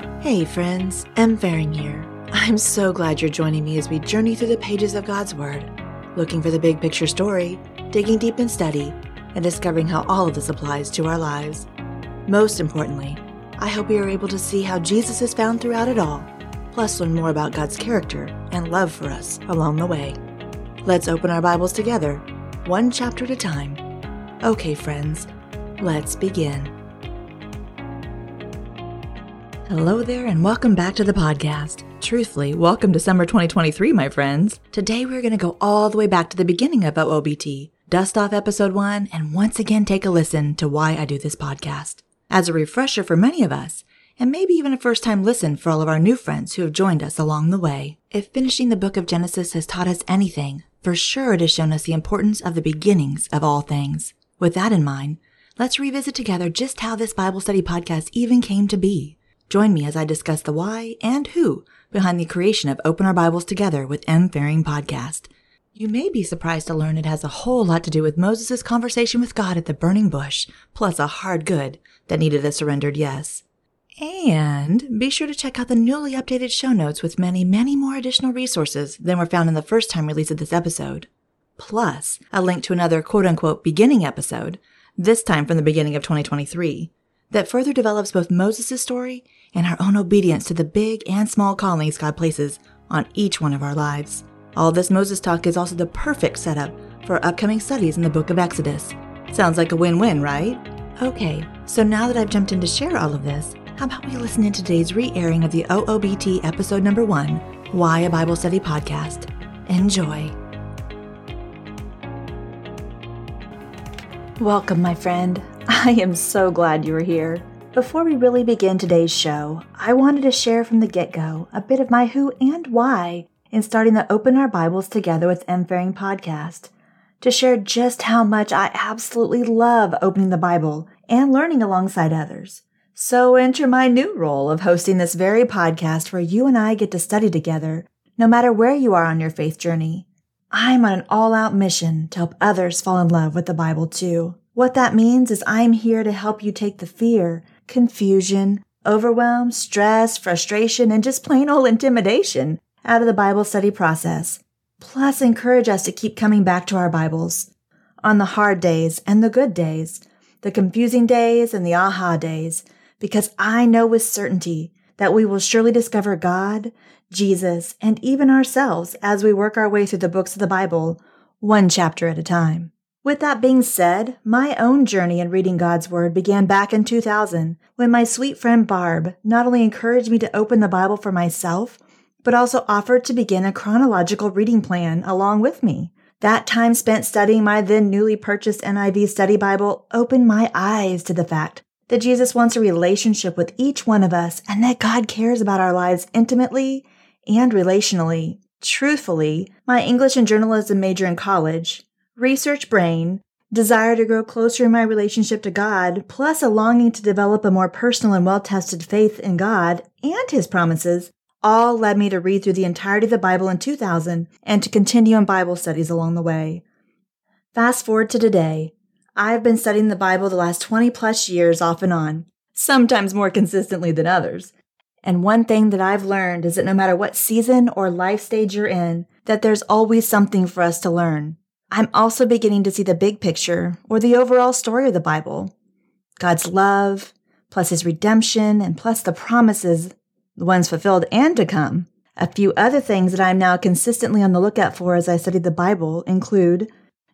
Hey friends, M. Fahring here. I'm so glad you're joining me as we journey through the pages of God's Word, looking for the big picture story, digging deep in study, and discovering how all of this applies to our lives. Most importantly, I hope you are able to see how Jesus is found throughout it all, plus learn more about God's character and love for us along the way. Let's open our Bibles together, one chapter at a time. Okay, friends, let's begin. Hello there, and welcome back to the podcast. Truthfully, welcome to summer 2023, my friends. Today we're going to go all the way back to the beginning of OOBT, dust off episode one, and once again take a listen to why I do this podcast. As a refresher for many of us, and maybe even a first time listen for all of our new friends who have joined us along the way. If finishing the book of Genesis has taught us anything, for sure it has shown us the importance of the beginnings of all things. With that in mind, let's revisit together just how this Bible study podcast even came to be. Join me as I discuss the why and who behind the creation of Open Our Bibles Together with M. Fahring podcast. You may be surprised to learn it has a whole lot to do with Moses' conversation with God at the burning bush, plus a hard good that needed a surrendered yes. And be sure to check out the newly updated show notes with many, many more additional resources than were found in the first time release of this episode. Plus, a link to another quote unquote beginning episode, this time from the beginning of 2023, that further develops both Moses' story and our own obedience to the big and small callings God places on each one of our lives. All this Moses talk is also the perfect setup for upcoming studies in the book of Exodus. Sounds like a win win, right? Okay, so now that I've jumped in to share all of this, how about we listen in today's re airing of the OOBT episode number one Why a Bible Study podcast? Enjoy. Welcome, my friend. I am so glad you are here. Before we really begin today's show, I wanted to share from the get go a bit of my who and why in starting the Open Our Bibles Together with. Fahring podcast, to share just how much I absolutely love opening the Bible and learning alongside others. So enter my new role of hosting this very podcast where you and I get to study together, no matter where you are on your faith journey. I'm on an all out mission to help others fall in love with the Bible too. What that means is I'm here to help you take the fear, confusion, overwhelm, stress, frustration, and just plain old intimidation out of the Bible study process. Plus, encourage us to keep coming back to our Bibles on the hard days and the good days, the confusing days and the aha days, because I know with certainty that we will surely discover God, Jesus, and even ourselves as we work our way through the books of the Bible, one chapter at a time. With that being said, my own journey in reading God's Word began back in 2000 when my sweet friend Barb not only encouraged me to open the Bible for myself, but also offered to begin a chronological reading plan along with me. That time spent studying my then newly purchased NIV study Bible opened my eyes to the fact that Jesus wants a relationship with each one of us and that God cares about our lives intimately and relationally. Truthfully, my English and journalism major in college, research brain, desire to grow closer in my relationship to God, plus a longing to develop a more personal and well tested faith in God and His promises, all led me to read through the entirety of the Bible in 2000 and to continue in Bible studies along the way. Fast forward to today. I have been studying the Bible the last 20 plus years off and on, sometimes more consistently than others. And one thing that I've learned is that no matter what season or life stage you're in, that there's always something for us to learn. I'm also beginning to see the big picture or the overall story of the Bible. God's love, plus his redemption, and plus the promises, the ones fulfilled and to come. A few other things that I'm now consistently on the lookout for as I study the Bible include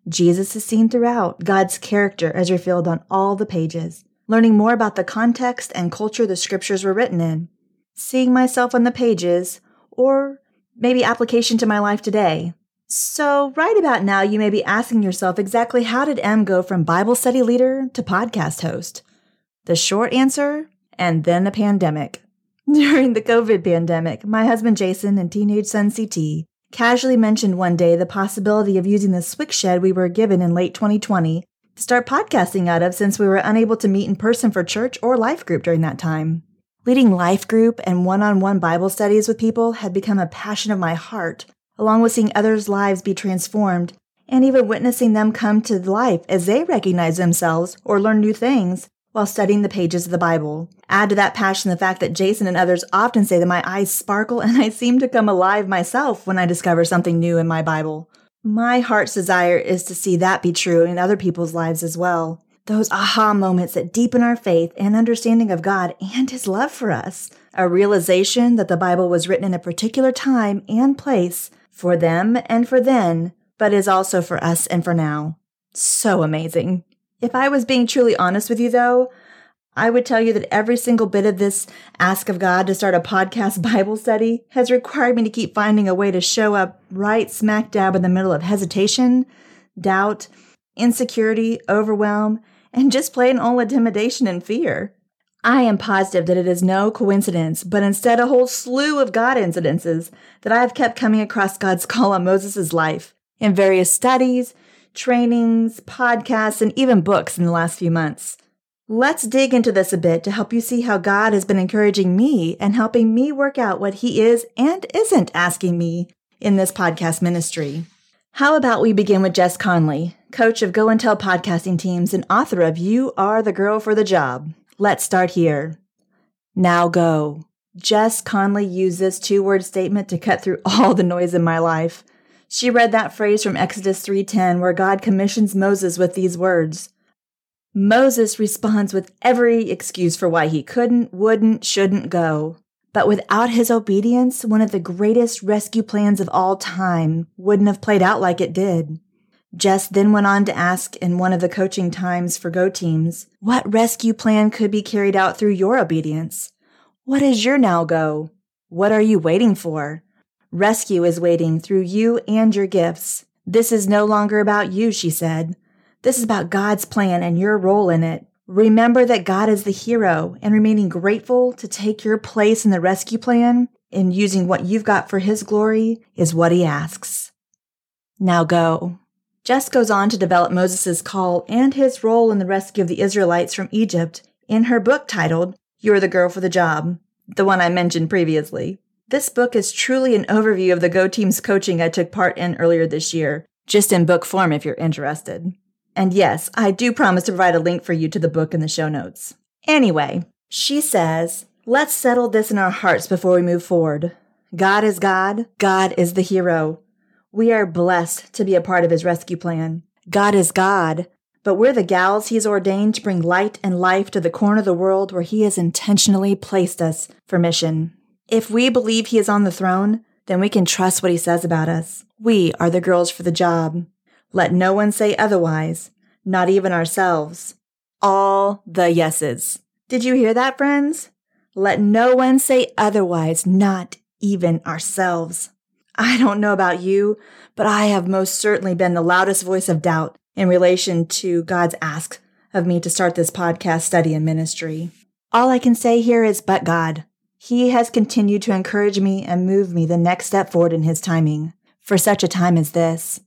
Jesus is seen throughout, God's character as revealed on all the pages, learning more about the context and culture the scriptures were written in, seeing myself on the pages, or maybe application to my life today, so, right about now, you may be asking yourself exactly how did M go from Bible study leader to podcast host? The short answer, and then a pandemic. During the COVID pandemic, my husband Jason and teenage son CT casually mentioned one day the possibility of using the Swick shed we were given in late 2020 to start podcasting out of since we were unable to meet in person for church or life group during that time. Leading life group and one on one Bible studies with people had become a passion of my heart along with seeing others' lives be transformed and even witnessing them come to life as they recognize themselves or learn new things, while studying the pages of the Bible. Add to that passion the fact that Jason and others often say that my eyes sparkle and I seem to come alive myself when I discover something new in my Bible. My heart's desire is to see that be true in other people's lives as well. Those aha moments that deepen our faith and understanding of God and His love for us. A realization that the Bible was written in a particular time and place for them and for then, but is also for us and for now. So amazing. If I was being truly honest with you, though, I would tell you that every single bit of this ask of God to start a podcast Bible study has required me to keep finding a way to show up right smack dab in the middle of hesitation, doubt, insecurity, overwhelm, and just plain old intimidation and fear. I am positive that it is no coincidence, but instead a whole slew of God incidences that I have kept coming across God's call on Moses' life in various studies, trainings, podcasts, and even books in the last few months. Let's dig into this a bit to help you see how God has been encouraging me and helping me work out what He is and isn't asking me in this podcast ministry. How about we begin with Jess Connolly, coach of Go and Tell podcasting teams and author of You Are the Girl for the Job. Let's start here. Now go. Jess Connolly used this two word statement to cut through all the noise in my life. She read that phrase from Exodus 3:10 where God commissions Moses with these words. Moses responds with every excuse for why he couldn't, wouldn't, shouldn't go. But without his obedience, one of the greatest rescue plans of all time wouldn't have played out like it did. Jess then went on to ask in one of the coaching times for Go teams, what rescue plan could be carried out through your obedience? What is your now go? What are you waiting for? Rescue is waiting through you and your gifts. This is no longer about you, she said. This is about God's plan and your role in it. Remember that God is the hero and remaining grateful to take your place in the rescue plan and using what you've got for his glory is what he asks. Now go. Jess goes on to develop Moses' call and his role in the rescue of the Israelites from Egypt in her book titled You're the Girl for the Job, the one I mentioned previously. This book is truly an overview of the Go Teams coaching I took part in earlier this year, just in book form if you're interested. And yes, I do promise to provide a link for you to the book in the show notes. Anyway, she says, let's settle this in our hearts before we move forward. God is God. God is the hero. We are blessed to be a part of his rescue plan. God is God, but we're the gals he's ordained to bring light and life to the corner of the world where he has intentionally placed us for mission. If we believe he is on the throne, then we can trust what he says about us. We are the girls for the job. Let no one say otherwise, not even ourselves. All the yeses. Did you hear that, friends? Let no one say otherwise, not even ourselves. I don't know about you, but I have most certainly been the loudest voice of doubt in relation to God's ask of me to start this podcast study and ministry. All I can say here is, but God. He has continued to encourage me and move me the next step forward in His timing for such a time as this.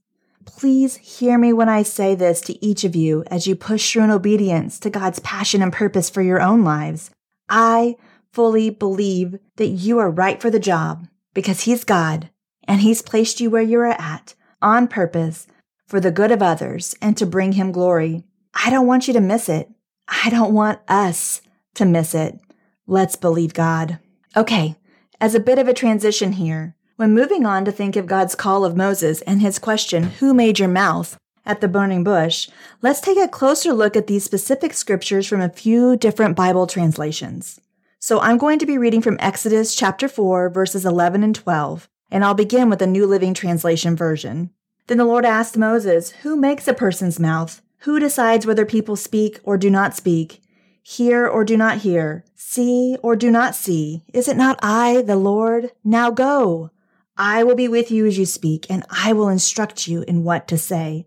Please hear me when I say this to each of you as you push through in obedience to God's passion and purpose for your own lives. I fully believe that you are right for the job because He's God and He's placed you where you are at on purpose for the good of others and to bring Him glory. I don't want you to miss it. I don't want us to miss it. Let's believe God. Okay, as a bit of a transition here, when moving on to think of God's call of Moses and his question, Who made your mouth? at the burning bush, let's take a closer look at these specific scriptures from a few different Bible translations. So I'm going to be reading from Exodus chapter 4, verses 11 and 12, and I'll begin with the New Living Translation version. Then the Lord asked Moses, Who makes a person's mouth? Who decides whether people speak or do not speak? Hear or do not hear? See or do not see? Is it not I, the Lord? Now go. I will be with you as you speak, and I will instruct you in what to say.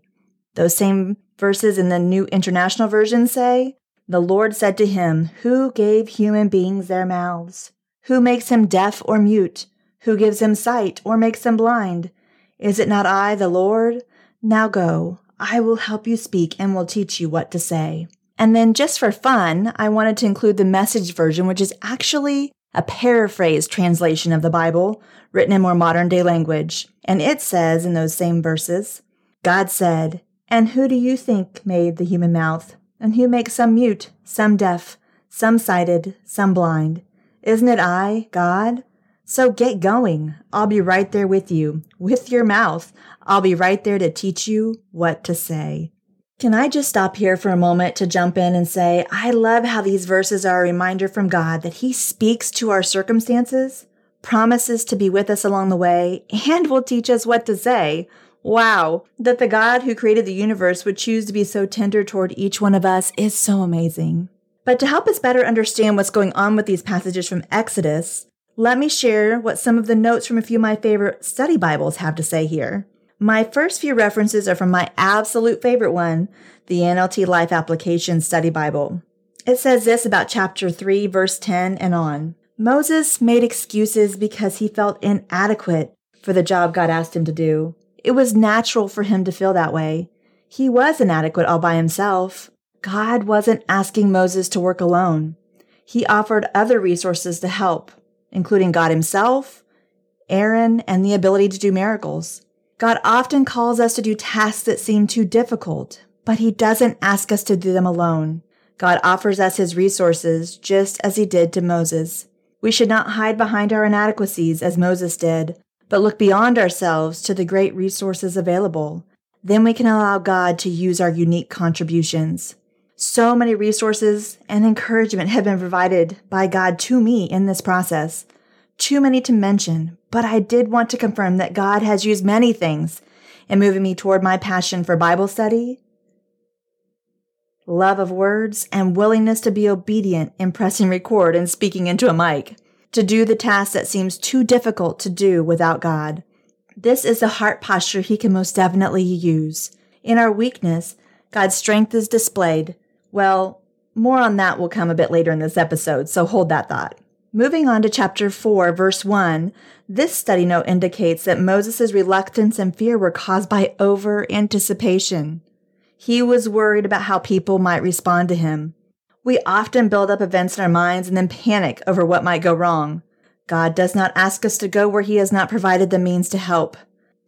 Those same verses in the New International Version say, The Lord said to him, Who gave human beings their mouths? Who makes him deaf or mute? Who gives him sight or makes him blind? Is it not I, the Lord? Now go. I will help you speak and will teach you what to say. And then just for fun, I wanted to include the message version, which is actually a paraphrased translation of the Bible written in more modern day language. And it says in those same verses, God said, And who do you think made the human mouth? and who makes some mute, some deaf, some sighted, some blind. Isn't it I, God? So get going. I'll be right there with you, with your mouth. I'll be right there to teach you what to say. Can I just stop here for a moment to jump in and say, I love how these verses are a reminder from God that He speaks to our circumstances, promises to be with us along the way, and will teach us what to say. Wow, that the God who created the universe would choose to be so tender toward each one of us is so amazing. But to help us better understand what's going on with these passages from Exodus, let me share what some of the notes from a few of my favorite study Bibles have to say here. My first few references are from my absolute favorite one, the NLT Life Application Study Bible. It says this about chapter 3, verse 10 and on. Moses made excuses because he felt inadequate for the job God asked him to do. It was natural for him to feel that way. He was inadequate all by himself. God wasn't asking Moses to work alone. He offered other resources to help including God Himself, Aaron, and the ability to do miracles. God often calls us to do tasks that seem too difficult, but He doesn't ask us to do them alone. God offers us His resources just as He did to Moses. We should not hide behind our inadequacies as Moses did, but look beyond ourselves to the great resources available. Then we can allow God to use our unique contributions. So many resources and encouragement have been provided by God to me in this process. Too many to mention, but I did want to confirm that God has used many things in moving me toward my passion for Bible study, love of words, and willingness to be obedient in pressing record and speaking into a mic, to do the task that seems too difficult to do without God. This is the heart posture He can most definitely use. In our weakness, God's strength is displayed well, more on that will come a bit later in this episode, so hold that thought. Moving on to chapter 4, verse 1, this study note indicates that Moses' reluctance and fear were caused by over anticipation. He was worried about how people might respond to him. We often build up events in our minds and then panic over what might go wrong. God does not ask us to go where He has not provided the means to help.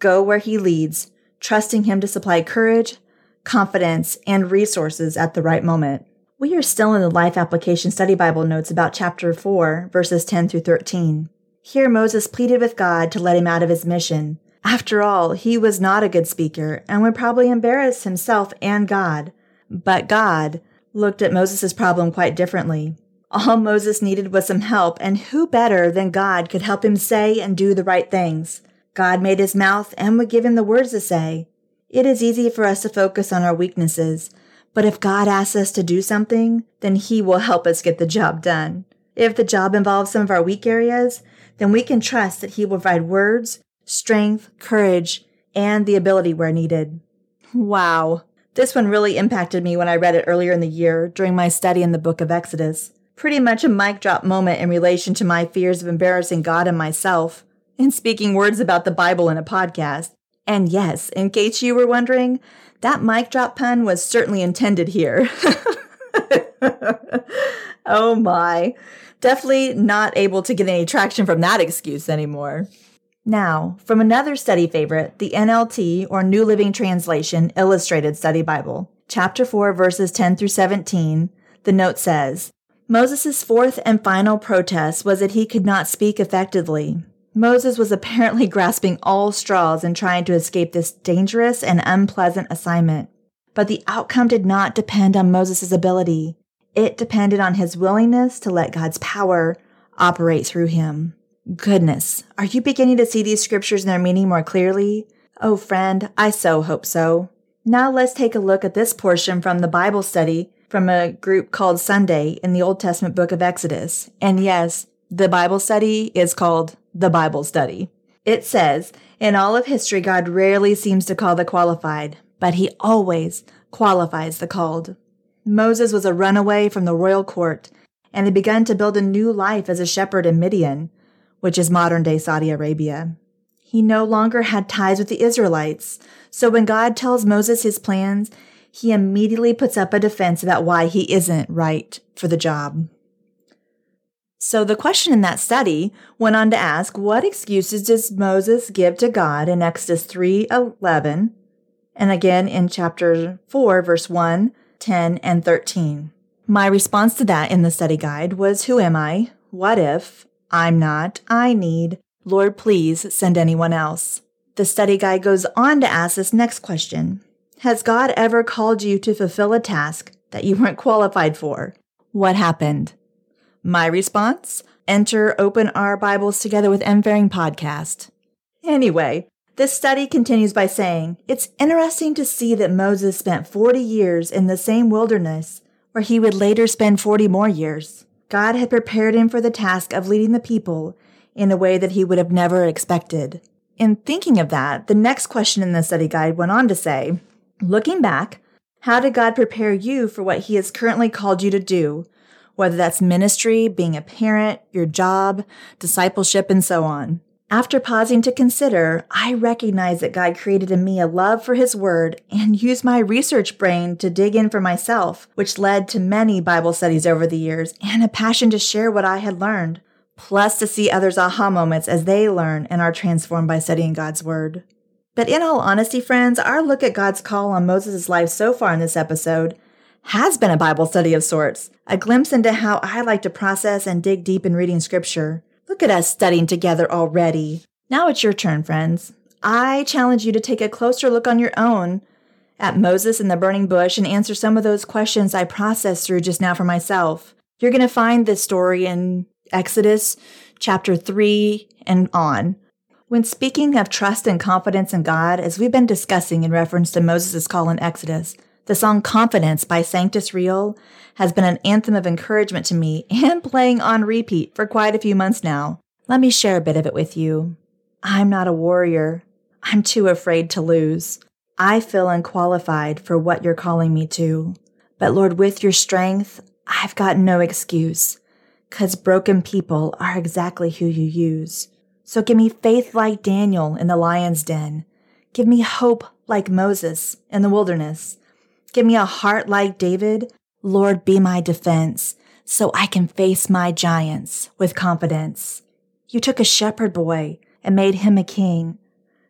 Go where He leads, trusting Him to supply courage, confidence, and resources at the right moment. We are still in the Life Application Study Bible notes about chapter 4, verses 10 through 13. Here, Moses pleaded with God to let him out of his mission. After all, he was not a good speaker and would probably embarrass himself and God. But God looked at Moses' problem quite differently. All Moses needed was some help, and who better than God could help him say and do the right things? God made his mouth and would give him the words to say. It is easy for us to focus on our weaknesses, but if God asks us to do something, then He will help us get the job done. If the job involves some of our weak areas, then we can trust that He will provide words, strength, courage, and the ability where needed. Wow. This one really impacted me when I read it earlier in the year during my study in the book of Exodus. Pretty much a mic drop moment in relation to my fears of embarrassing God and myself, in speaking words about the Bible in a podcast. And yes, in case you were wondering, that mic drop pun was certainly intended here. oh my. Definitely not able to get any traction from that excuse anymore. Now, from another study favorite, the NLT or New Living Translation Illustrated Study Bible, chapter 4, verses 10 through 17, the note says, Moses' fourth and final protest was that he could not speak effectively. Moses was apparently grasping all straws and trying to escape this dangerous and unpleasant assignment. But the outcome did not depend on Moses' ability. It depended on his willingness to let God's power operate through him. Goodness, are you beginning to see these scriptures and their meaning more clearly? Oh, friend, I so hope so. Now let's take a look at this portion from the Bible study from a group called Sunday in the Old Testament book of Exodus. And yes, the Bible study is called the Bible study. It says, in all of history, God rarely seems to call the qualified, but he always qualifies the called. Moses was a runaway from the royal court and had begun to build a new life as a shepherd in Midian, which is modern day Saudi Arabia. He no longer had ties with the Israelites, so when God tells Moses his plans, he immediately puts up a defense about why he isn't right for the job. So the question in that study went on to ask, what excuses does Moses give to God in Exodus 3:11 and again in chapter 4 verse 1 10, and 13. My response to that in the study guide was Who am I? What if? I'm not. I need. Lord, please send anyone else. The study guide goes on to ask this next question Has God ever called you to fulfill a task that you weren't qualified for? What happened? My response? Enter Open Our Bibles Together with M. Fahring podcast. Anyway, this study continues by saying, It's interesting to see that Moses spent 40 years in the same wilderness where he would later spend 40 more years. God had prepared him for the task of leading the people in a way that he would have never expected. In thinking of that, the next question in the study guide went on to say, Looking back, how did God prepare you for what he has currently called you to do, whether that's ministry, being a parent, your job, discipleship, and so on? After pausing to consider, I recognize that God created in me a love for His Word and used my research brain to dig in for myself, which led to many Bible studies over the years and a passion to share what I had learned, plus to see others' aha moments as they learn and are transformed by studying God's Word. But in all honesty, friends, our look at God's call on Moses' life so far in this episode has been a Bible study of sorts, a glimpse into how I like to process and dig deep in reading Scripture. Look at us studying together already. Now it's your turn, friends. I challenge you to take a closer look on your own at Moses in the burning bush and answer some of those questions I processed through just now for myself. You're going to find this story in Exodus chapter 3 and on. When speaking of trust and confidence in God, as we've been discussing in reference to Moses' call in Exodus, the song Confidence by Sanctus Real has been an anthem of encouragement to me and playing on repeat for quite a few months now. Let me share a bit of it with you. I'm not a warrior. I'm too afraid to lose. I feel unqualified for what you're calling me to. But Lord, with your strength, I've got no excuse, because broken people are exactly who you use. So give me faith like Daniel in the lion's den. Give me hope like Moses in the wilderness. Give me a heart like David. Lord, be my defense so I can face my giants with confidence. You took a shepherd boy and made him a king.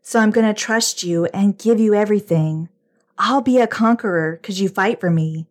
So I'm going to trust you and give you everything. I'll be a conqueror because you fight for me.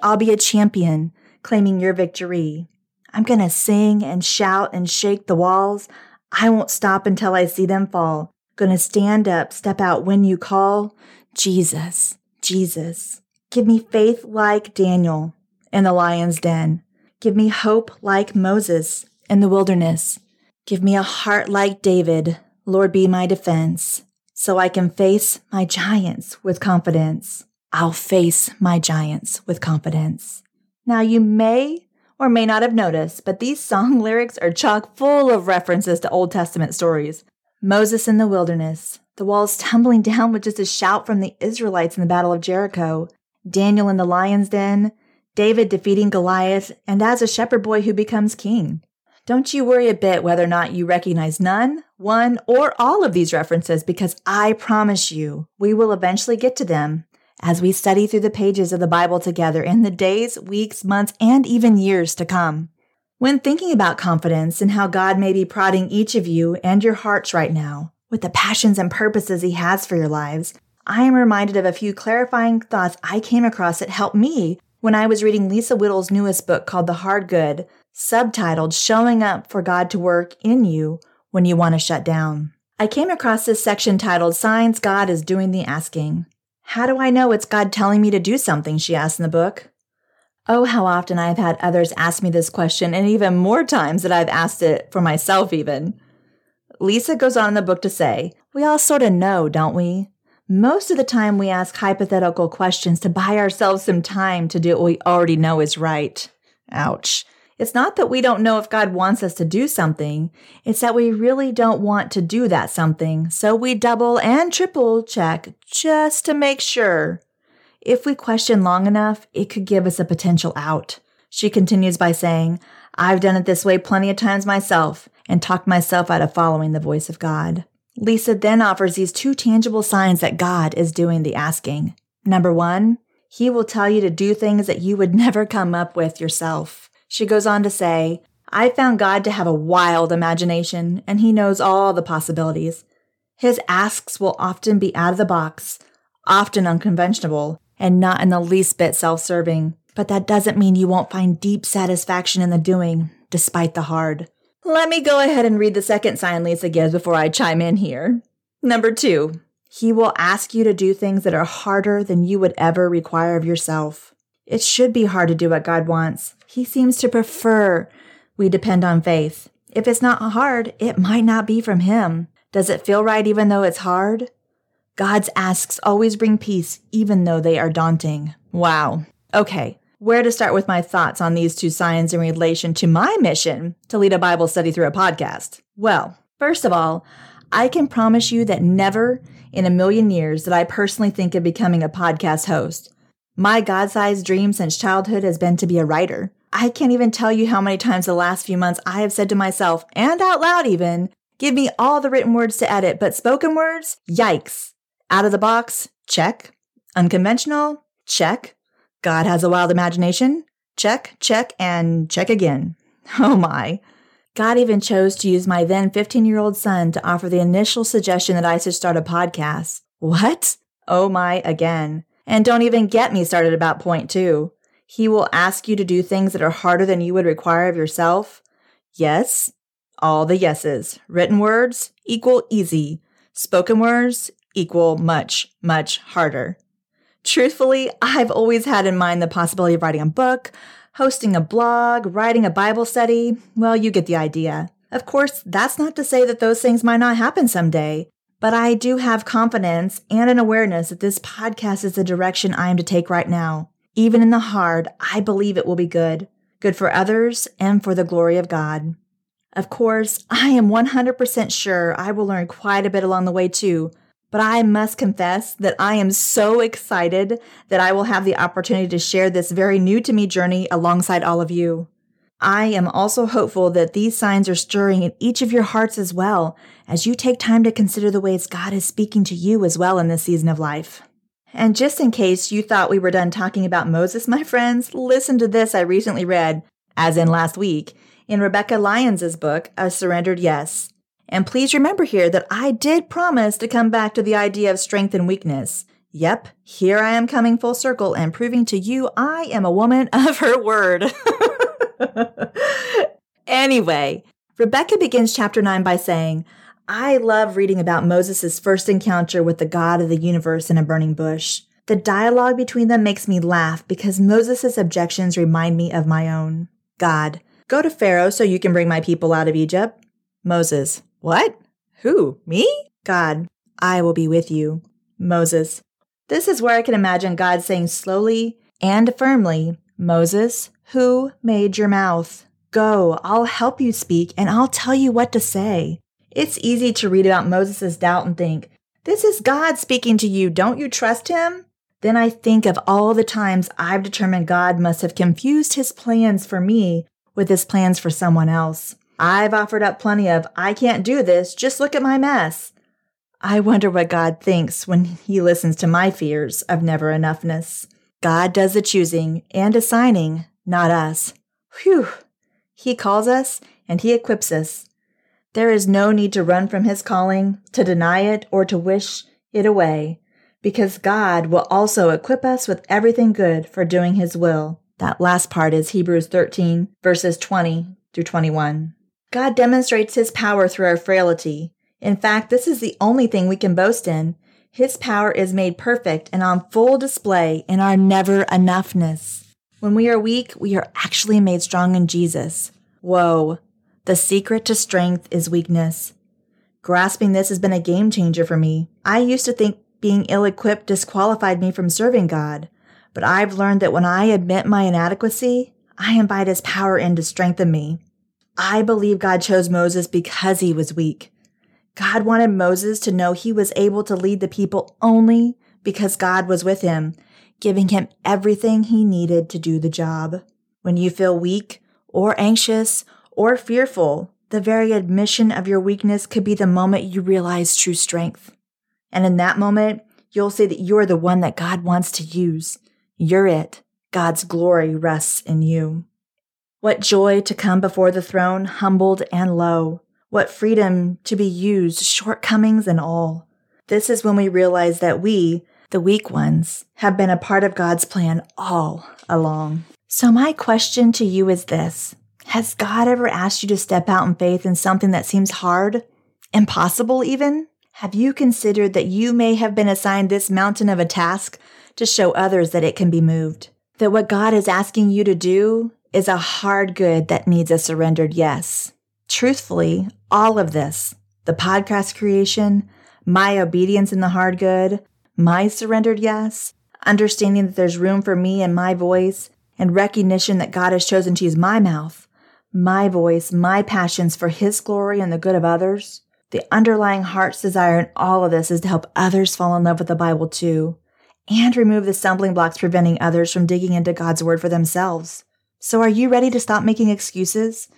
I'll be a champion claiming your victory. I'm going to sing and shout and shake the walls. I won't stop until I see them fall. Gonna stand up, step out when you call. Jesus, Jesus. Give me faith like Daniel in the lion's den. Give me hope like Moses in the wilderness. Give me a heart like David. Lord, be my defense so I can face my giants with confidence. I'll face my giants with confidence. Now, you may or may not have noticed, but these song lyrics are chock full of references to Old Testament stories. Moses in the wilderness, the walls tumbling down with just a shout from the Israelites in the Battle of Jericho, Daniel in the lion's den, David defeating Goliath, and as a shepherd boy who becomes king. Don't you worry a bit whether or not you recognize none, one, or all of these references because I promise you we will eventually get to them as we study through the pages of the Bible together in the days, weeks, months, and even years to come. When thinking about confidence and how God may be prodding each of you and your hearts right now with the passions and purposes He has for your lives, I am reminded of a few clarifying thoughts I came across that helped me when I was reading Lisa Whittle's newest book called The Hard Good, subtitled Showing Up for God to Work in You When You Want to Shut Down. I came across this section titled Signs God is Doing the Asking. How do I know it's God telling me to do something? She asked in the book. Oh, how often I've had others ask me this question, and even more times that I've asked it for myself, even. Lisa goes on in the book to say, We all sort of know, don't we? Most of the time, we ask hypothetical questions to buy ourselves some time to do what we already know is right. Ouch. It's not that we don't know if God wants us to do something, it's that we really don't want to do that something, so we double and triple check just to make sure. If we question long enough, it could give us a potential out. She continues by saying, I've done it this way plenty of times myself and talked myself out of following the voice of God. Lisa then offers these two tangible signs that God is doing the asking. Number one, he will tell you to do things that you would never come up with yourself. She goes on to say, I found God to have a wild imagination, and he knows all the possibilities. His asks will often be out of the box, often unconventional, and not in the least bit self serving. But that doesn't mean you won't find deep satisfaction in the doing, despite the hard. Let me go ahead and read the second sign Lisa gives before I chime in here. Number two, he will ask you to do things that are harder than you would ever require of yourself. It should be hard to do what God wants. He seems to prefer we depend on faith. If it's not hard, it might not be from Him. Does it feel right even though it's hard? God's asks always bring peace, even though they are daunting. Wow. Okay, where to start with my thoughts on these two signs in relation to my mission to lead a Bible study through a podcast? Well, first of all, I can promise you that never in a million years did I personally think of becoming a podcast host. My God sized dream since childhood has been to be a writer. I can't even tell you how many times the last few months I have said to myself, and out loud even, give me all the written words to edit, but spoken words? Yikes. Out of the box? Check. Unconventional? Check. God has a wild imagination? Check, check, and check again. Oh my. God even chose to use my then 15 year old son to offer the initial suggestion that I should start a podcast. What? Oh my again. And don't even get me started about point two. He will ask you to do things that are harder than you would require of yourself. Yes, all the yeses. Written words equal easy. Spoken words equal much, much harder. Truthfully, I've always had in mind the possibility of writing a book, hosting a blog, writing a Bible study. Well, you get the idea. Of course, that's not to say that those things might not happen someday, but I do have confidence and an awareness that this podcast is the direction I am to take right now. Even in the hard, I believe it will be good, good for others and for the glory of God. Of course, I am 100% sure I will learn quite a bit along the way too, but I must confess that I am so excited that I will have the opportunity to share this very new to me journey alongside all of you. I am also hopeful that these signs are stirring in each of your hearts as well as you take time to consider the ways God is speaking to you as well in this season of life. And just in case you thought we were done talking about Moses, my friends, listen to this I recently read, as in last week, in Rebecca Lyons' book, A Surrendered Yes. And please remember here that I did promise to come back to the idea of strength and weakness. Yep, here I am coming full circle and proving to you I am a woman of her word. anyway, Rebecca begins chapter 9 by saying, I love reading about Moses' first encounter with the God of the universe in a burning bush. The dialogue between them makes me laugh because Moses' objections remind me of my own. God, go to Pharaoh so you can bring my people out of Egypt. Moses, what? Who? Me? God, I will be with you. Moses, this is where I can imagine God saying slowly and firmly, Moses, who made your mouth? Go, I'll help you speak and I'll tell you what to say. It's easy to read about Moses' doubt and think, this is God speaking to you. Don't you trust him? Then I think of all the times I've determined God must have confused his plans for me with his plans for someone else. I've offered up plenty of, I can't do this, just look at my mess. I wonder what God thinks when he listens to my fears of never enoughness. God does the choosing and assigning, not us. Whew! He calls us and he equips us. There is no need to run from his calling, to deny it, or to wish it away, because God will also equip us with everything good for doing his will. That last part is Hebrews 13, verses 20 through 21. God demonstrates his power through our frailty. In fact, this is the only thing we can boast in. His power is made perfect and on full display in our never enoughness. When we are weak, we are actually made strong in Jesus. Whoa, the secret to strength is weakness. Grasping this has been a game changer for me. I used to think being ill equipped disqualified me from serving God, but I've learned that when I admit my inadequacy, I invite His power in to strengthen me. I believe God chose Moses because he was weak. God wanted Moses to know he was able to lead the people only because God was with him, giving him everything he needed to do the job. When you feel weak or anxious or fearful, the very admission of your weakness could be the moment you realize true strength. And in that moment, you'll see that you're the one that God wants to use. You're it. God's glory rests in you. What joy to come before the throne, humbled and low. What freedom to be used, shortcomings and all. This is when we realize that we, The weak ones have been a part of God's plan all along. So, my question to you is this Has God ever asked you to step out in faith in something that seems hard, impossible even? Have you considered that you may have been assigned this mountain of a task to show others that it can be moved? That what God is asking you to do is a hard good that needs a surrendered yes. Truthfully, all of this, the podcast creation, my obedience in the hard good, my surrendered yes, understanding that there's room for me and my voice, and recognition that God has chosen to use my mouth, my voice, my passions for His glory and the good of others. The underlying heart's desire in all of this is to help others fall in love with the Bible too, and remove the stumbling blocks preventing others from digging into God's Word for themselves. So, are you ready to stop making excuses?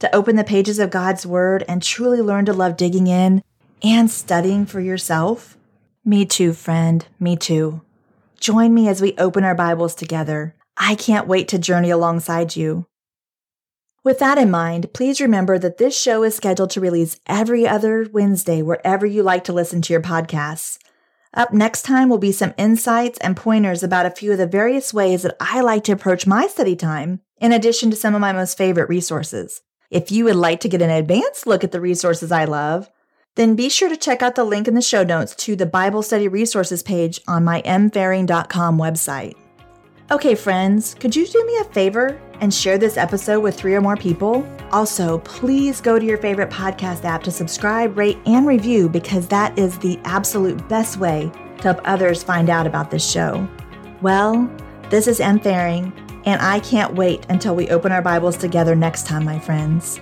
To open the pages of God's Word and truly learn to love digging in and studying for yourself? Me too, friend. Me too. Join me as we open our Bibles together. I can't wait to journey alongside you. With that in mind, please remember that this show is scheduled to release every other Wednesday wherever you like to listen to your podcasts. Up next time will be some insights and pointers about a few of the various ways that I like to approach my study time, in addition to some of my most favorite resources. If you would like to get an advanced look at the resources I love, then be sure to check out the link in the show notes to the Bible Study Resources page on my mfahring.com website. Okay, friends, could you do me a favor and share this episode with three or more people? Also, please go to your favorite podcast app to subscribe, rate, and review because that is the absolute best way to help others find out about this show. Well, this is M. Fahring, and I can't wait until we open our Bibles together next time, my friends.